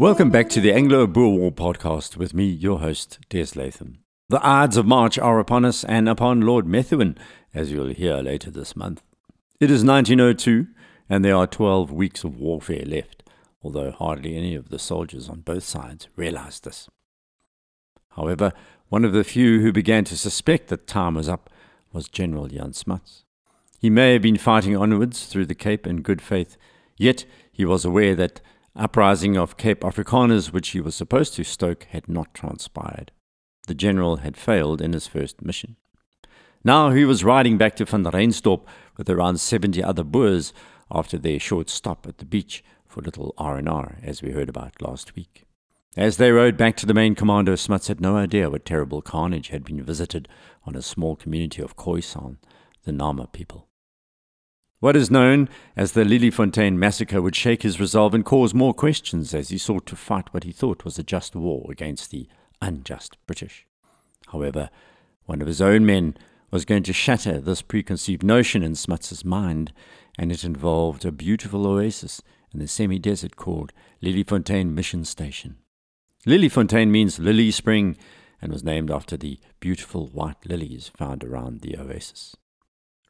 Welcome back to the Anglo Boer War podcast with me, your host, Des Latham. The Ides of March are upon us and upon Lord Methuen, as you'll hear later this month. It is 1902, and there are 12 weeks of warfare left, although hardly any of the soldiers on both sides realized this. However, one of the few who began to suspect that time was up was General Jan Smuts. He may have been fighting onwards through the Cape in good faith, yet he was aware that uprising of Cape Afrikaners, which he was supposed to stoke, had not transpired. The general had failed in his first mission. Now he was riding back to Vanrhynsdorp with around 70 other Boers after their short stop at the beach for little R&R, as we heard about last week. As they rode back to the main commando, Smuts had no idea what terrible carnage had been visited on a small community of Khoisan, the Nama people. What is known as the Leliefontein massacre would shake his resolve and cause more questions as he sought to fight what he thought was a just war against the unjust British. However, one of his own men was going to shatter this preconceived notion in Smuts's mind, and it involved a beautiful oasis in the semi desert called Leliefontein Mission Station. Leliefontein means lily spring and was named after the beautiful white lilies found around the oasis.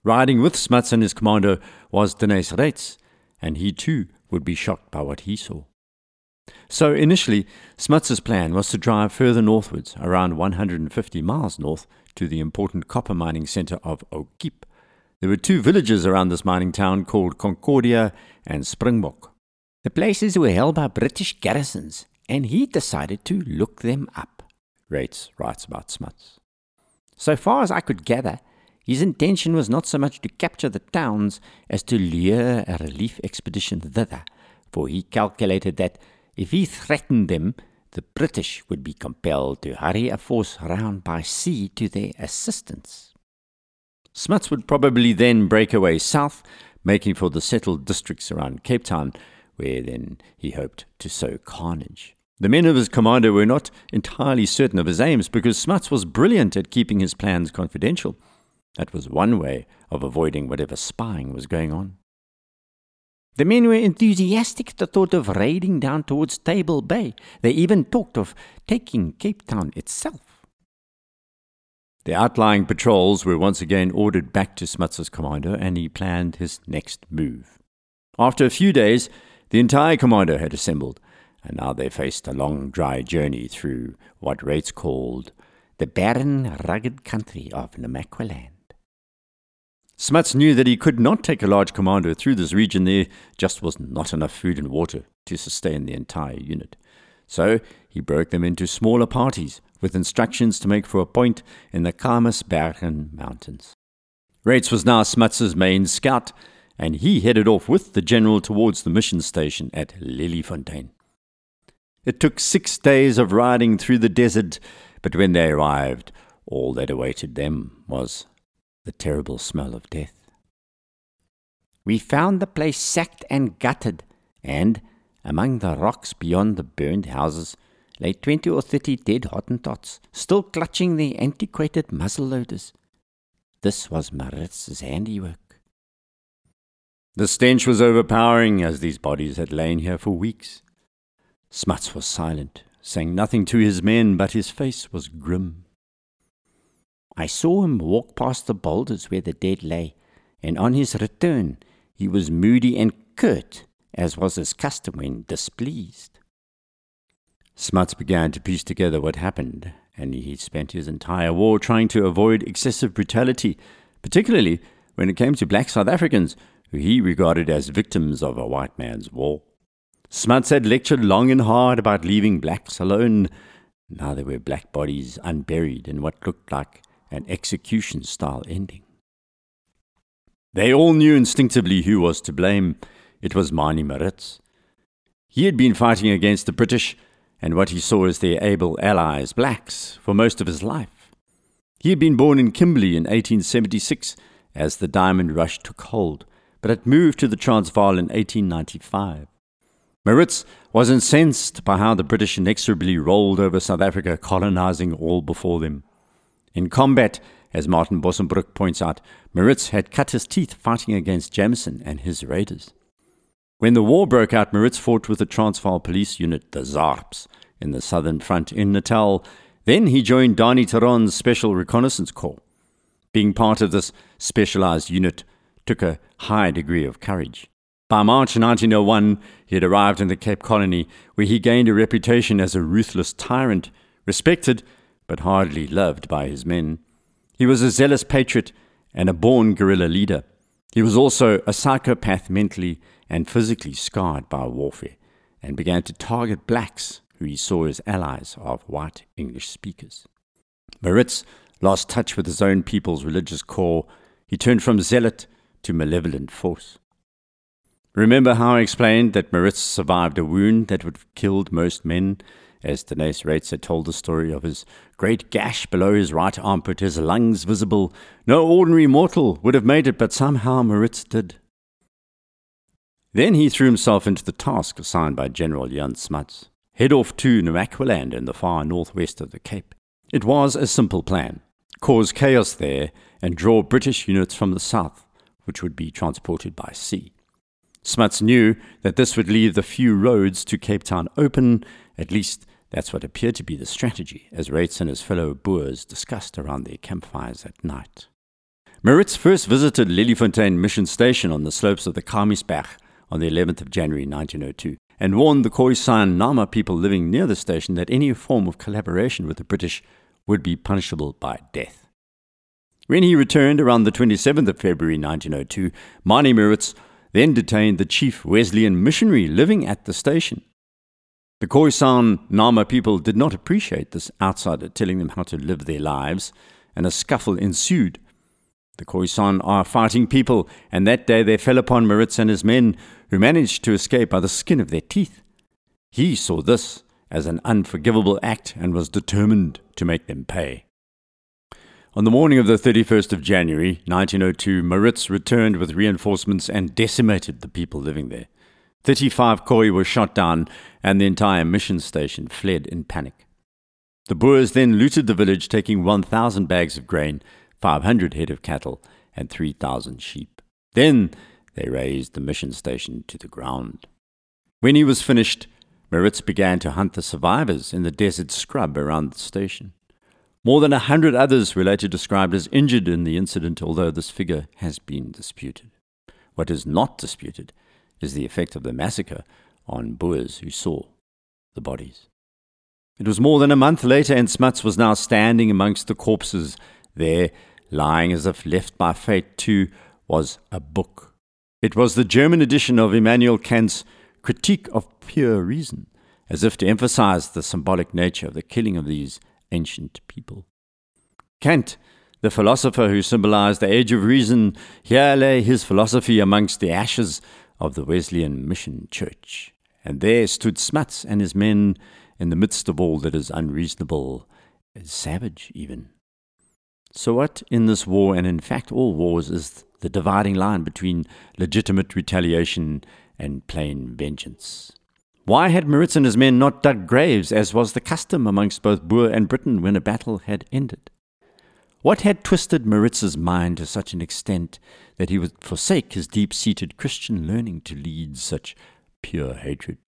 Riding with Smuts and his commando was Deneys Reitz, and he too would be shocked by what he saw. So initially, Smuts's plan was to drive further northwards, around 150 miles north, to the important copper mining centre of Oukiep. There were two villages around this mining town called Concordia and Springbok. The places were held by British garrisons, and he decided to look them up, Reitz writes about Smuts. So far as I could gather, his intention was not so much to capture the towns as to lure a relief expedition thither, for he calculated that if he threatened them, the British would be compelled to hurry a force round by sea to their assistance. Smuts would probably then break away south, making for the settled districts around Cape Town, where then he hoped to sow carnage. The men of his commando were not entirely certain of his aims because Smuts was brilliant at keeping his plans confidential. That was one way of avoiding whatever spying was going on. The men were enthusiastic at the thought of raiding down towards Table Bay. They even talked of taking Cape Town itself. The outlying patrols were once again ordered back to Smuts's commando, and he planned his next move. After a few days, the entire commando had assembled, and now they faced a long, dry journey through what Reitz called the barren, rugged country of Namaqualand. Smuts knew that he could not take a large commando through this region. There just was not enough food and water to sustain the entire unit. So he broke them into smaller parties with instructions to make for a point in the Kamersbergen Mountains. Reitz was now Smuts's main scout, and he headed off with the general towards the mission station at Leliefontein. It took six days of riding through the desert, but when they arrived, all that awaited them was the terrible smell of death. We found the place sacked and gutted, and among the rocks beyond the burned houses lay twenty or thirty dead Hottentots, still clutching their antiquated muzzle loaders. This was Maritz's handiwork. The stench was overpowering as these bodies had lain here for weeks. Smuts was silent, saying nothing to his men, but his face was grim. I saw him walk past the boulders where the dead lay, and on his return he was moody and curt, as was his custom when displeased. Smuts began to piece together what happened, and he spent his entire war trying to avoid excessive brutality, particularly when it came to black South Africans, who he regarded as victims of a white man's war. Smuts had lectured long and hard about leaving blacks alone. Now there were black bodies unburied in what looked like an execution style ending. They all knew instinctively who was to blame. It was Manie Maritz. He had been fighting against the British and what he saw as their able allies, blacks, for most of his life. He had been born in Kimberley in 1876 as the diamond rush took hold, but had moved to the Transvaal in 1895. Maritz was incensed by how the British inexorably rolled over South Africa, colonizing all before them. In combat, as Martin Bossenbroek points out, Maritz had cut his teeth fighting against Jameson and his raiders. When the war broke out, Maritz fought with the Transvaal police unit, the ZARPs, in the southern front in Natal. Then he joined Danie Theron's Special Reconnaissance Corps. Being part of this specialized unit took a high degree of courage. By March 1901, he had arrived in the Cape Colony, where he gained a reputation as a ruthless tyrant, respected but hardly loved by his men. He was a zealous patriot and a born guerrilla leader. He was also a psychopath mentally and physically scarred by warfare, and began to target blacks who he saw as allies of white English speakers. Maritz lost touch with his own people's religious core. He turned from zealot to malevolent force. Remember how I explained that Maritz survived a wound that would have killed most men, as Deneys Reitz had told the story of his great gash below his right armpit, his lungs visible. No ordinary mortal would have made it, but somehow Maritz did. Then he threw himself into the task assigned by General Jan Smuts head off to Namaqualand in the far northwest of the Cape. It was a simple plan cause chaos there and draw British units from the south, which would be transported by sea. Smuts knew that this would leave the few roads to Cape Town open, at least that's what appeared to be the strategy, as Reitz and his fellow Boers discussed around their campfires at night. Maritz first visited Leliefontein Mission Station on the slopes of the Kamiesberg on the 11th of January 1902 and warned the Khoisan Nama people living near the station that any form of collaboration with the British would be punishable by death. When he returned around the 27th of February 1902, Manie Maritz then detained the chief Wesleyan missionary living at the station. The Khoisan Nama people did not appreciate this outsider telling them how to live their lives, and a scuffle ensued. The Khoisan are fighting people, and that day they fell upon Maritz and his men, who managed to escape by the skin of their teeth. He saw this as an unforgivable act and was determined to make them pay. On the morning of the 31st of January, 1902, Maritz returned with reinforcements and decimated the people living there. 35 Khoi were shot down, and the entire mission station fled in panic. The Boers then looted the village, taking 1,000 bags of grain, 500 head of cattle, and 3,000 sheep. Then they razed the mission station to the ground. When he was finished, Maritz began to hunt the survivors in the desert scrub around the station. More than a hundred others were later described as injured in the incident, although this figure has been disputed. What is not disputed is the effect of the massacre on Boers who saw the bodies. It was more than a month later, and Smuts was now standing amongst the corpses. There, lying as if left by fate, too, was a book. It was the German edition of Immanuel Kant's Critique of Pure Reason, as if to emphasize the symbolic nature of the killing of these ancient people. Kant, the philosopher who symbolized the age of reason, here lay his philosophy amongst the ashes of the Wesleyan Mission Church. And there stood Smuts and his men in the midst of all that is unreasonable, savage even. So, what in this war, and in fact all wars, is the dividing line between legitimate retaliation and plain vengeance? Why had Maritz and his men not dug graves, as was the custom amongst both Boer and Briton when a battle had ended? What had twisted Maritz's mind to such an extent that he would forsake his deep seated Christian learning to lead such pure hatred?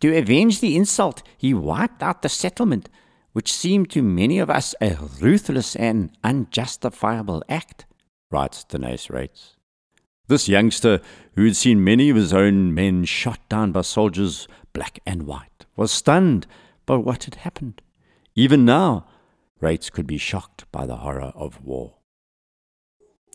To avenge the insult, he wiped out the settlement, which seemed to many of us a ruthless and unjustifiable act, writes Deneys Reitz. This youngster, who had seen many of his own men shot down by soldiers, black and white, was stunned by what had happened. Even now, Reitz could be shocked by the horror of war.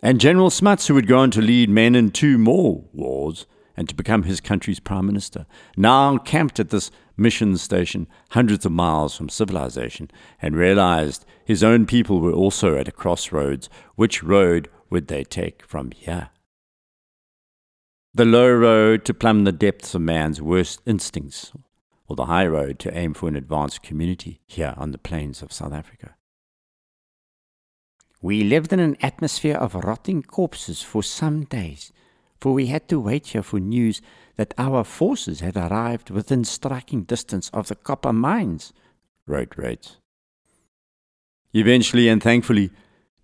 And General Smuts, who would go on to lead men in two more wars and to become his country's prime minister, now camped at this mission station hundreds of miles from civilization and realized his own people were also at a crossroads. Which road would they take from here? the low road to plumb the depths of man's worst instincts, or the high road to aim for an advanced community here on the plains of South Africa. We lived in an atmosphere of rotting corpses for some days, for we had to wait here for news that our forces had arrived within striking distance of the copper mines, wrote Reitz. Eventually and thankfully,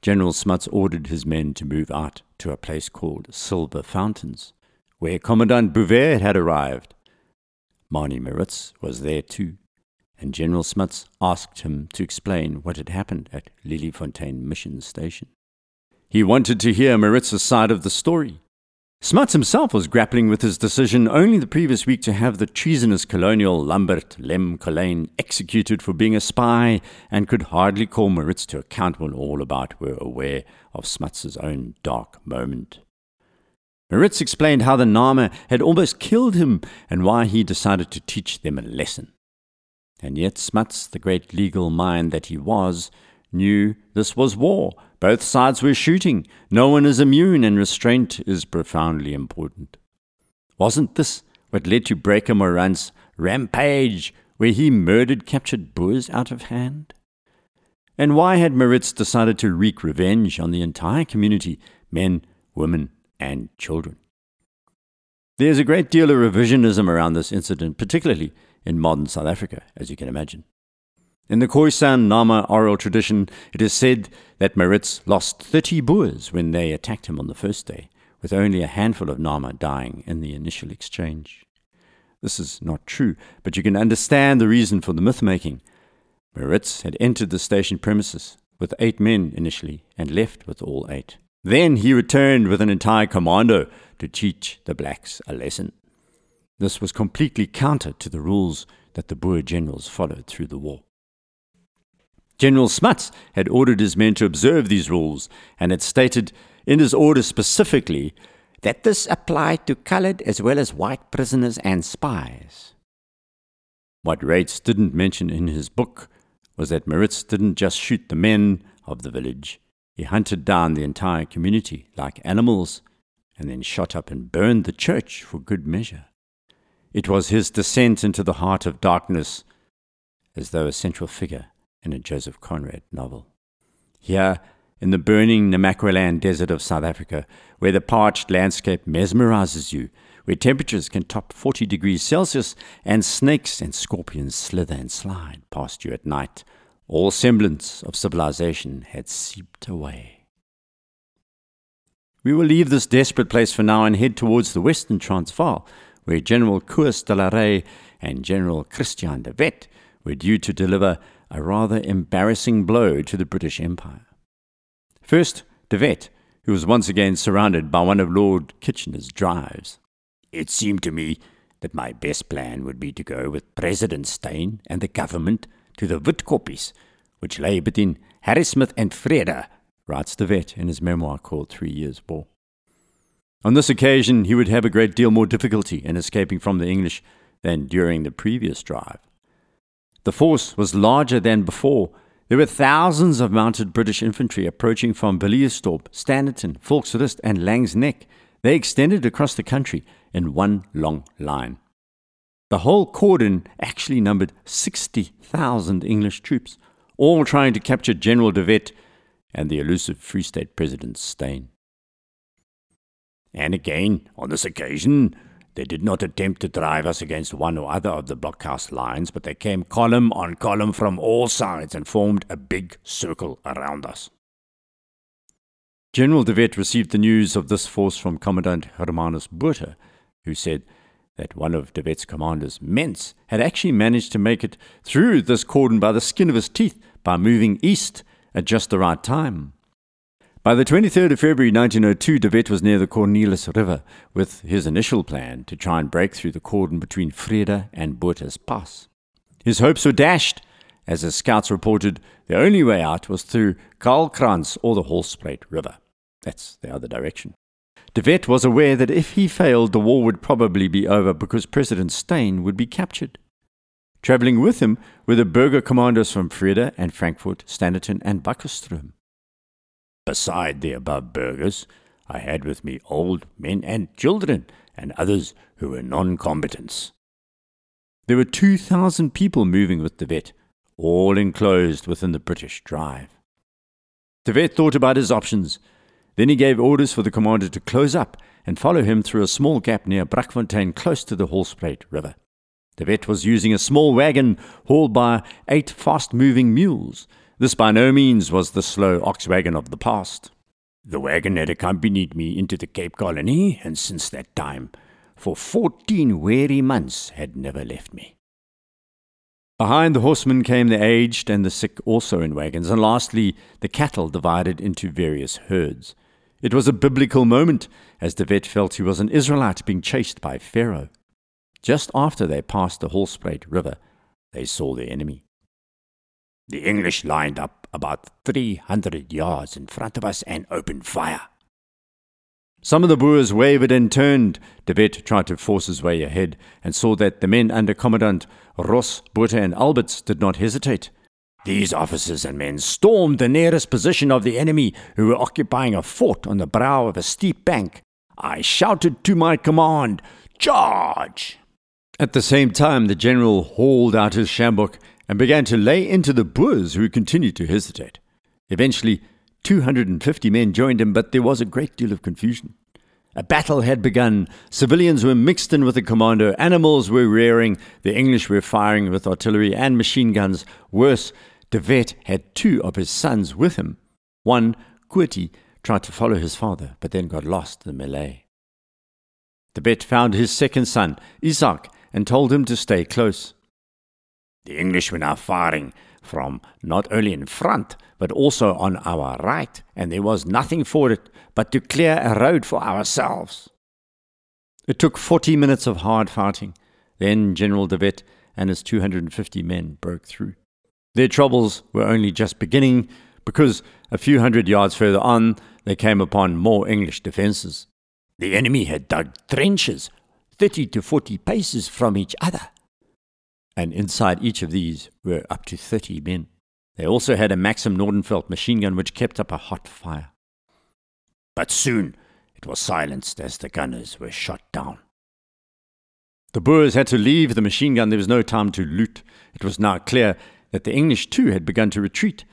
General Smuts ordered his men to move out to a place called Silver Fountains, where Commandant Bouvet had arrived. Manie Maritz was there too, and General Smuts asked him to explain what had happened at Leliefontein Mission Station. He wanted to hear Maritz's side of the story. Smuts himself was grappling with his decision only the previous week to have the treasonous colonial Lambert Lem Collane executed for being a spy and could hardly call Maritz to account when all about were aware of Smuts's own dark moment. Maritz explained how the Nama had almost killed him and why he decided to teach them a lesson. And yet Smuts, the great legal mind that he was, knew this was war both sides were shooting. No one is immune, and restraint is profoundly important. Wasn't this what led to Breaker Morant's rampage, where he murdered captured Boers out of hand? And why had Maritz decided to wreak revenge on the entire community, men, women, and children? There's a great deal of revisionism around this incident, particularly in modern South Africa, as you can imagine. In the Khoisan Nama oral tradition, it is said that Maritz lost 30 Boers when they attacked him on the first day, with only a handful of Nama dying in the initial exchange. This is not true, but you can understand the reason for the myth making. Maritz had entered the station premises with eight men initially and left with all eight. Then he returned with an entire commando to teach the blacks a lesson. This was completely counter to the rules that the Boer generals followed through the war. General Smuts had ordered his men to observe these rules and had stated in his order specifically that this applied to colored as well as white prisoners and spies. What Reitz didn't mention in his book was that Maritz didn't just shoot the men of the village, he hunted down the entire community like animals and then shot up and burned the church for good measure. It was his descent into the heart of darkness as though a central figure in a Joseph Conrad novel. Here, in the burning Namaqualand desert of South Africa, where the parched landscape mesmerizes you, where temperatures can top 40 degrees Celsius and snakes and scorpions slither and slide past you at night, all semblance of civilization had seeped away. We will leave this desperate place for now and head towards the western Transvaal, where General Koos de la Rey and General Christian de Wet were due to deliver a rather embarrassing blow to the British Empire. First, De Wet, who was once again surrounded by one of Lord Kitchener's drives. It seemed to me that my best plan would be to go with President Steyn and the government to the Witkoppies, which lay between Harrismith and Vrede, writes De Wet in his memoir called Three Years' War. On this occasion, he would have a great deal more difficulty in escaping from the English than during the previous drive. The force was larger than before. There were thousands of mounted British infantry approaching from Villierstorp, Standerton, Volksrust, and Lang's Neck. They extended across the country in one long line. The whole cordon actually numbered 60,000 English troops, all trying to capture General de Wet and the elusive Free State President Steyn. And again, on this occasion, they did not attempt to drive us against one or other of the blockhouse lines, but they came column on column from all sides and formed a big circle around us. General de Wet received the news of this force from Commandant Hermanus Botha, who said that one of de Wet's commanders, Mentz, had actually managed to make it through this cordon by the skin of his teeth by moving east at just the right time. By the 23rd of February 1902, De Wet was near the Cornelis River with his initial plan to try and break through the cordon between Vrede and Botha's Pass. His hopes were dashed, as his scouts reported the only way out was through Karlkrans or the Holspruit River. That's the other direction. De Wet was aware that if he failed, the war would probably be over because President Steyn would be captured. Travelling with him were the burger commanders from Vrede and Frankfurt, Standerton, and Wakkerstroom. Beside the above burghers, I had with me old men and children, and others who were non combatants. There were 2,000 people moving with De Wet, all enclosed within the British drive. De Wet thought about his options. Then he gave orders for the commander to close up and follow him through a small gap near Brakfontein close to the Holspruit River. De Wet was using a small wagon hauled by eight fast moving mules. This by no means was the slow ox wagon of the past. The wagon had accompanied me into the Cape Colony, and since that time for fourteen weary months had never left me. Behind the horsemen came the aged and the sick also in wagons, and lastly, the cattle divided into various herds. It was a biblical moment, as De Wet felt he was an Israelite being chased by Pharaoh. Just after they passed the Holspruit River, they saw the enemy. The English lined up about 300 yards in front of us and opened fire. Some of the Boers wavered and turned. De Wet tried to force his way ahead and saw that the men under Commandant Ross, Botha, and Alberts did not hesitate. These officers and men stormed the nearest position of the enemy, who were occupying a fort on the brow of a steep bank. I shouted to my command, Charge! At the same time, the general hauled out his sjambok and began to lay into the Boers, who continued to hesitate. Eventually, 250 men joined him, but there was a great deal of confusion. A battle had begun. Civilians were mixed in with the commando. Animals were rearing. The English were firing with artillery and machine guns. Worse, De Wet had two of his sons with him. One, Kooti, tried to follow his father, but then got lost in the melee. De Wet found his second son, Isaac, and told him to stay close. The Englishmen are firing from not only in front, but also on our right, and there was nothing for it but to clear a road for ourselves. It took 40 minutes of hard fighting. Then General De Wet and his 250 men broke through. Their troubles were only just beginning because a few hundred yards further on they came upon more English defences. The enemy had dug trenches 30 to 40 paces from each other and inside each of these were up to 30 men. They also had a Maxim Nordenfeldt machine gun which kept up a hot fire. But soon it was silenced as the gunners were shot down. The Boers had to leave the machine gun. There was no time to loot. It was now clear that the English too had begun to retreat.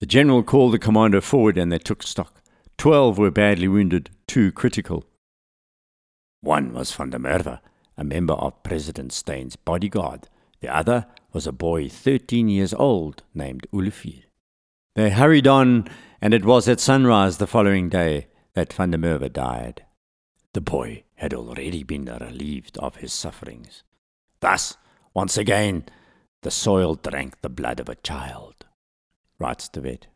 The general called the commander forward and they took stock. Twelve were badly wounded, two critical. One was van der Merwe, a member of President Steyn's bodyguard, the other was a boy thirteen years old named Ulfir. They hurried on, and it was at sunrise the following day that Van der Merwe died. The boy had already been relieved of his sufferings. Thus, once again, the soil drank the blood of a child, writes De Wet.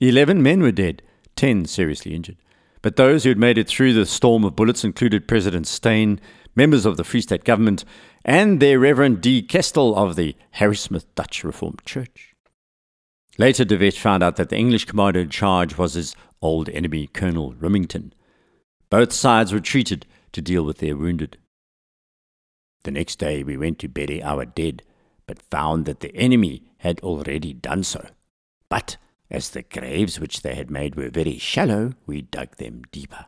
Eleven men were dead, ten seriously injured. But those who had made it through the storm of bullets included President Steyn, members of the Free State government, and their Reverend D. Kestell of the Harrismith Dutch Reformed Church. Later, De Wet found out that the English commander in charge was his old enemy, Colonel Rimington. Both sides retreated to deal with their wounded. The next day we went to bury our dead, but found that the enemy had already done so. But as the graves which they had made were very shallow, we dug them deeper.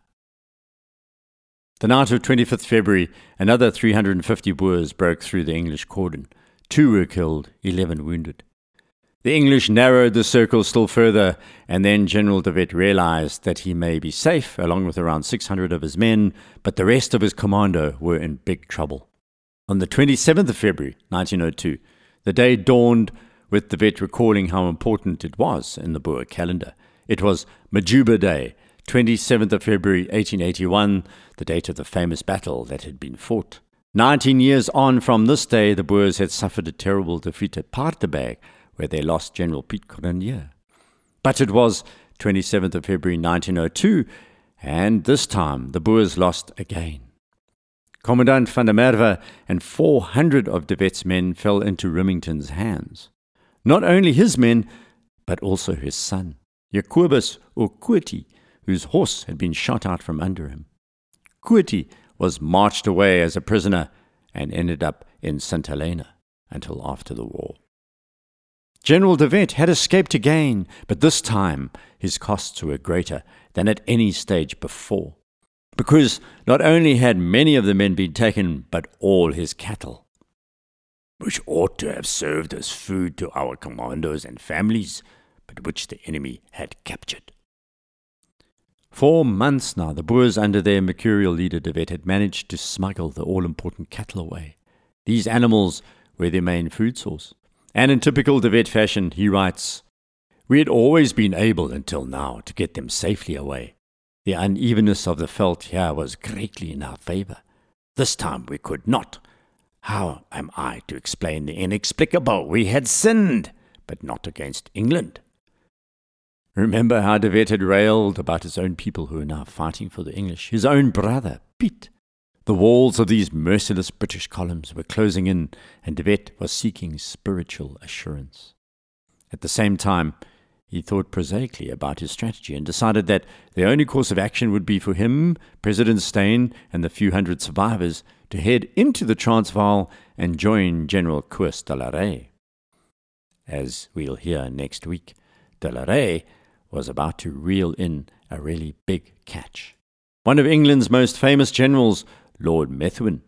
The night of 25th February, another 350 Boers broke through the English cordon. Two were killed, 11 wounded. The English narrowed the circle still further, and then General de Wet realized that he may be safe along with around 600 of his men, but the rest of his commando were in big trouble. On the 27th of February, 1902, the day dawned with de Wet recalling how important it was in the Boer calendar. It was Majuba Day, 27th of February 1881, the date of the famous battle that had been fought. Nineteen years on from this day, the Boers had suffered a terrible defeat at Paardeberg, where they lost General Piet Cronje. But it was 27th of February 1902, and this time the Boers lost again. Commandant van der Merwe and 400 of de Wet's men fell into Rimington's hands. Not only his men, but also his son, Jacobus Kooti, whose horse had been shot out from under him. Kooti was marched away as a prisoner and ended up in St. Helena until after the war. General de Wet had escaped again, but this time his costs were greater than at any stage before, because not only had many of the men been taken, but all his cattle, which ought to have served as food to our commandos and families, but which the enemy had captured. For months now, the Boers under their mercurial leader De Wet had managed to smuggle the all important cattle away. These animals were their main food source. And in typical De Wet fashion, he writes, We had always been able until now to get them safely away. The unevenness of the veldt here was greatly in our favour. This time we could not. How am I to explain the inexplicable? We had sinned, but not against England. Remember how De Wet had railed about his own people who were now fighting for the English, his own brother, Piet. The walls of these merciless British columns were closing in, and De Wet was seeking spiritual assurance. At the same time, he thought prosaically about his strategy and decided that the only course of action would be for him, President Steyn, and the few hundred survivors to head into the Transvaal and join General Koos de la Rey. As we'll hear next week, de la Rey was about to reel in a really big catch. One of England's most famous generals, Lord Methuen.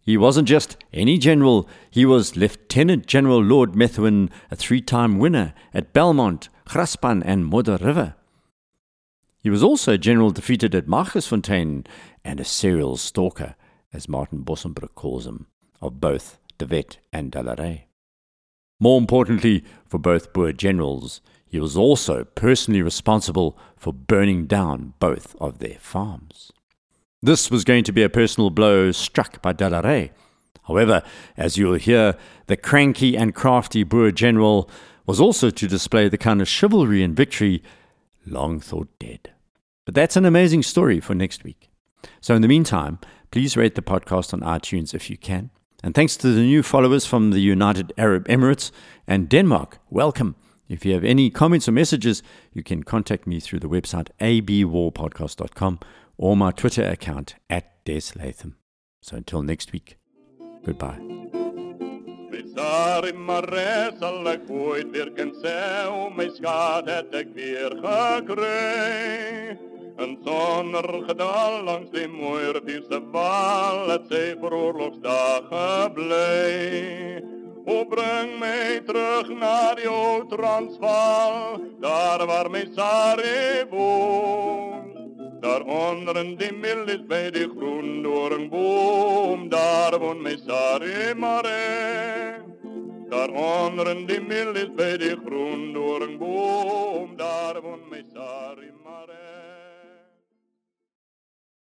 He wasn't just any general, he was Lieutenant General Lord Methuen, a three time winner at Belmont, Graspan, and Modder River. He was also general defeated at Magersfontein and a serial stalker, as Martin Bossenbroek calls him, of both De Wet and De la Rey. More importantly, for both Boer generals, he was also personally responsible for burning down both of their farms. This was going to be a personal blow struck by De la Rey. However, as you'll hear, the cranky and crafty Boer general was also to display the kind of chivalry and victory long thought dead. But that's an amazing story for next week. So, in the meantime, please rate the podcast on iTunes if you can. And thanks to the new followers from the United Arab Emirates and Denmark, welcome. If you have any comments or messages, you can contact me through the website abwarpodcast.com or my Twitter account at Des Latham. So until next week, goodbye. Ooit weer ik weer gedal langs die wal, het. O breng mij terug naar die oud Transvaal, daar waar mijn Sari woont. Daar onder die dimmel is bij de groendoornboom, daar woont mijn Zaree Mare. Daar onder die dimmel is bij de groendoornboom, daar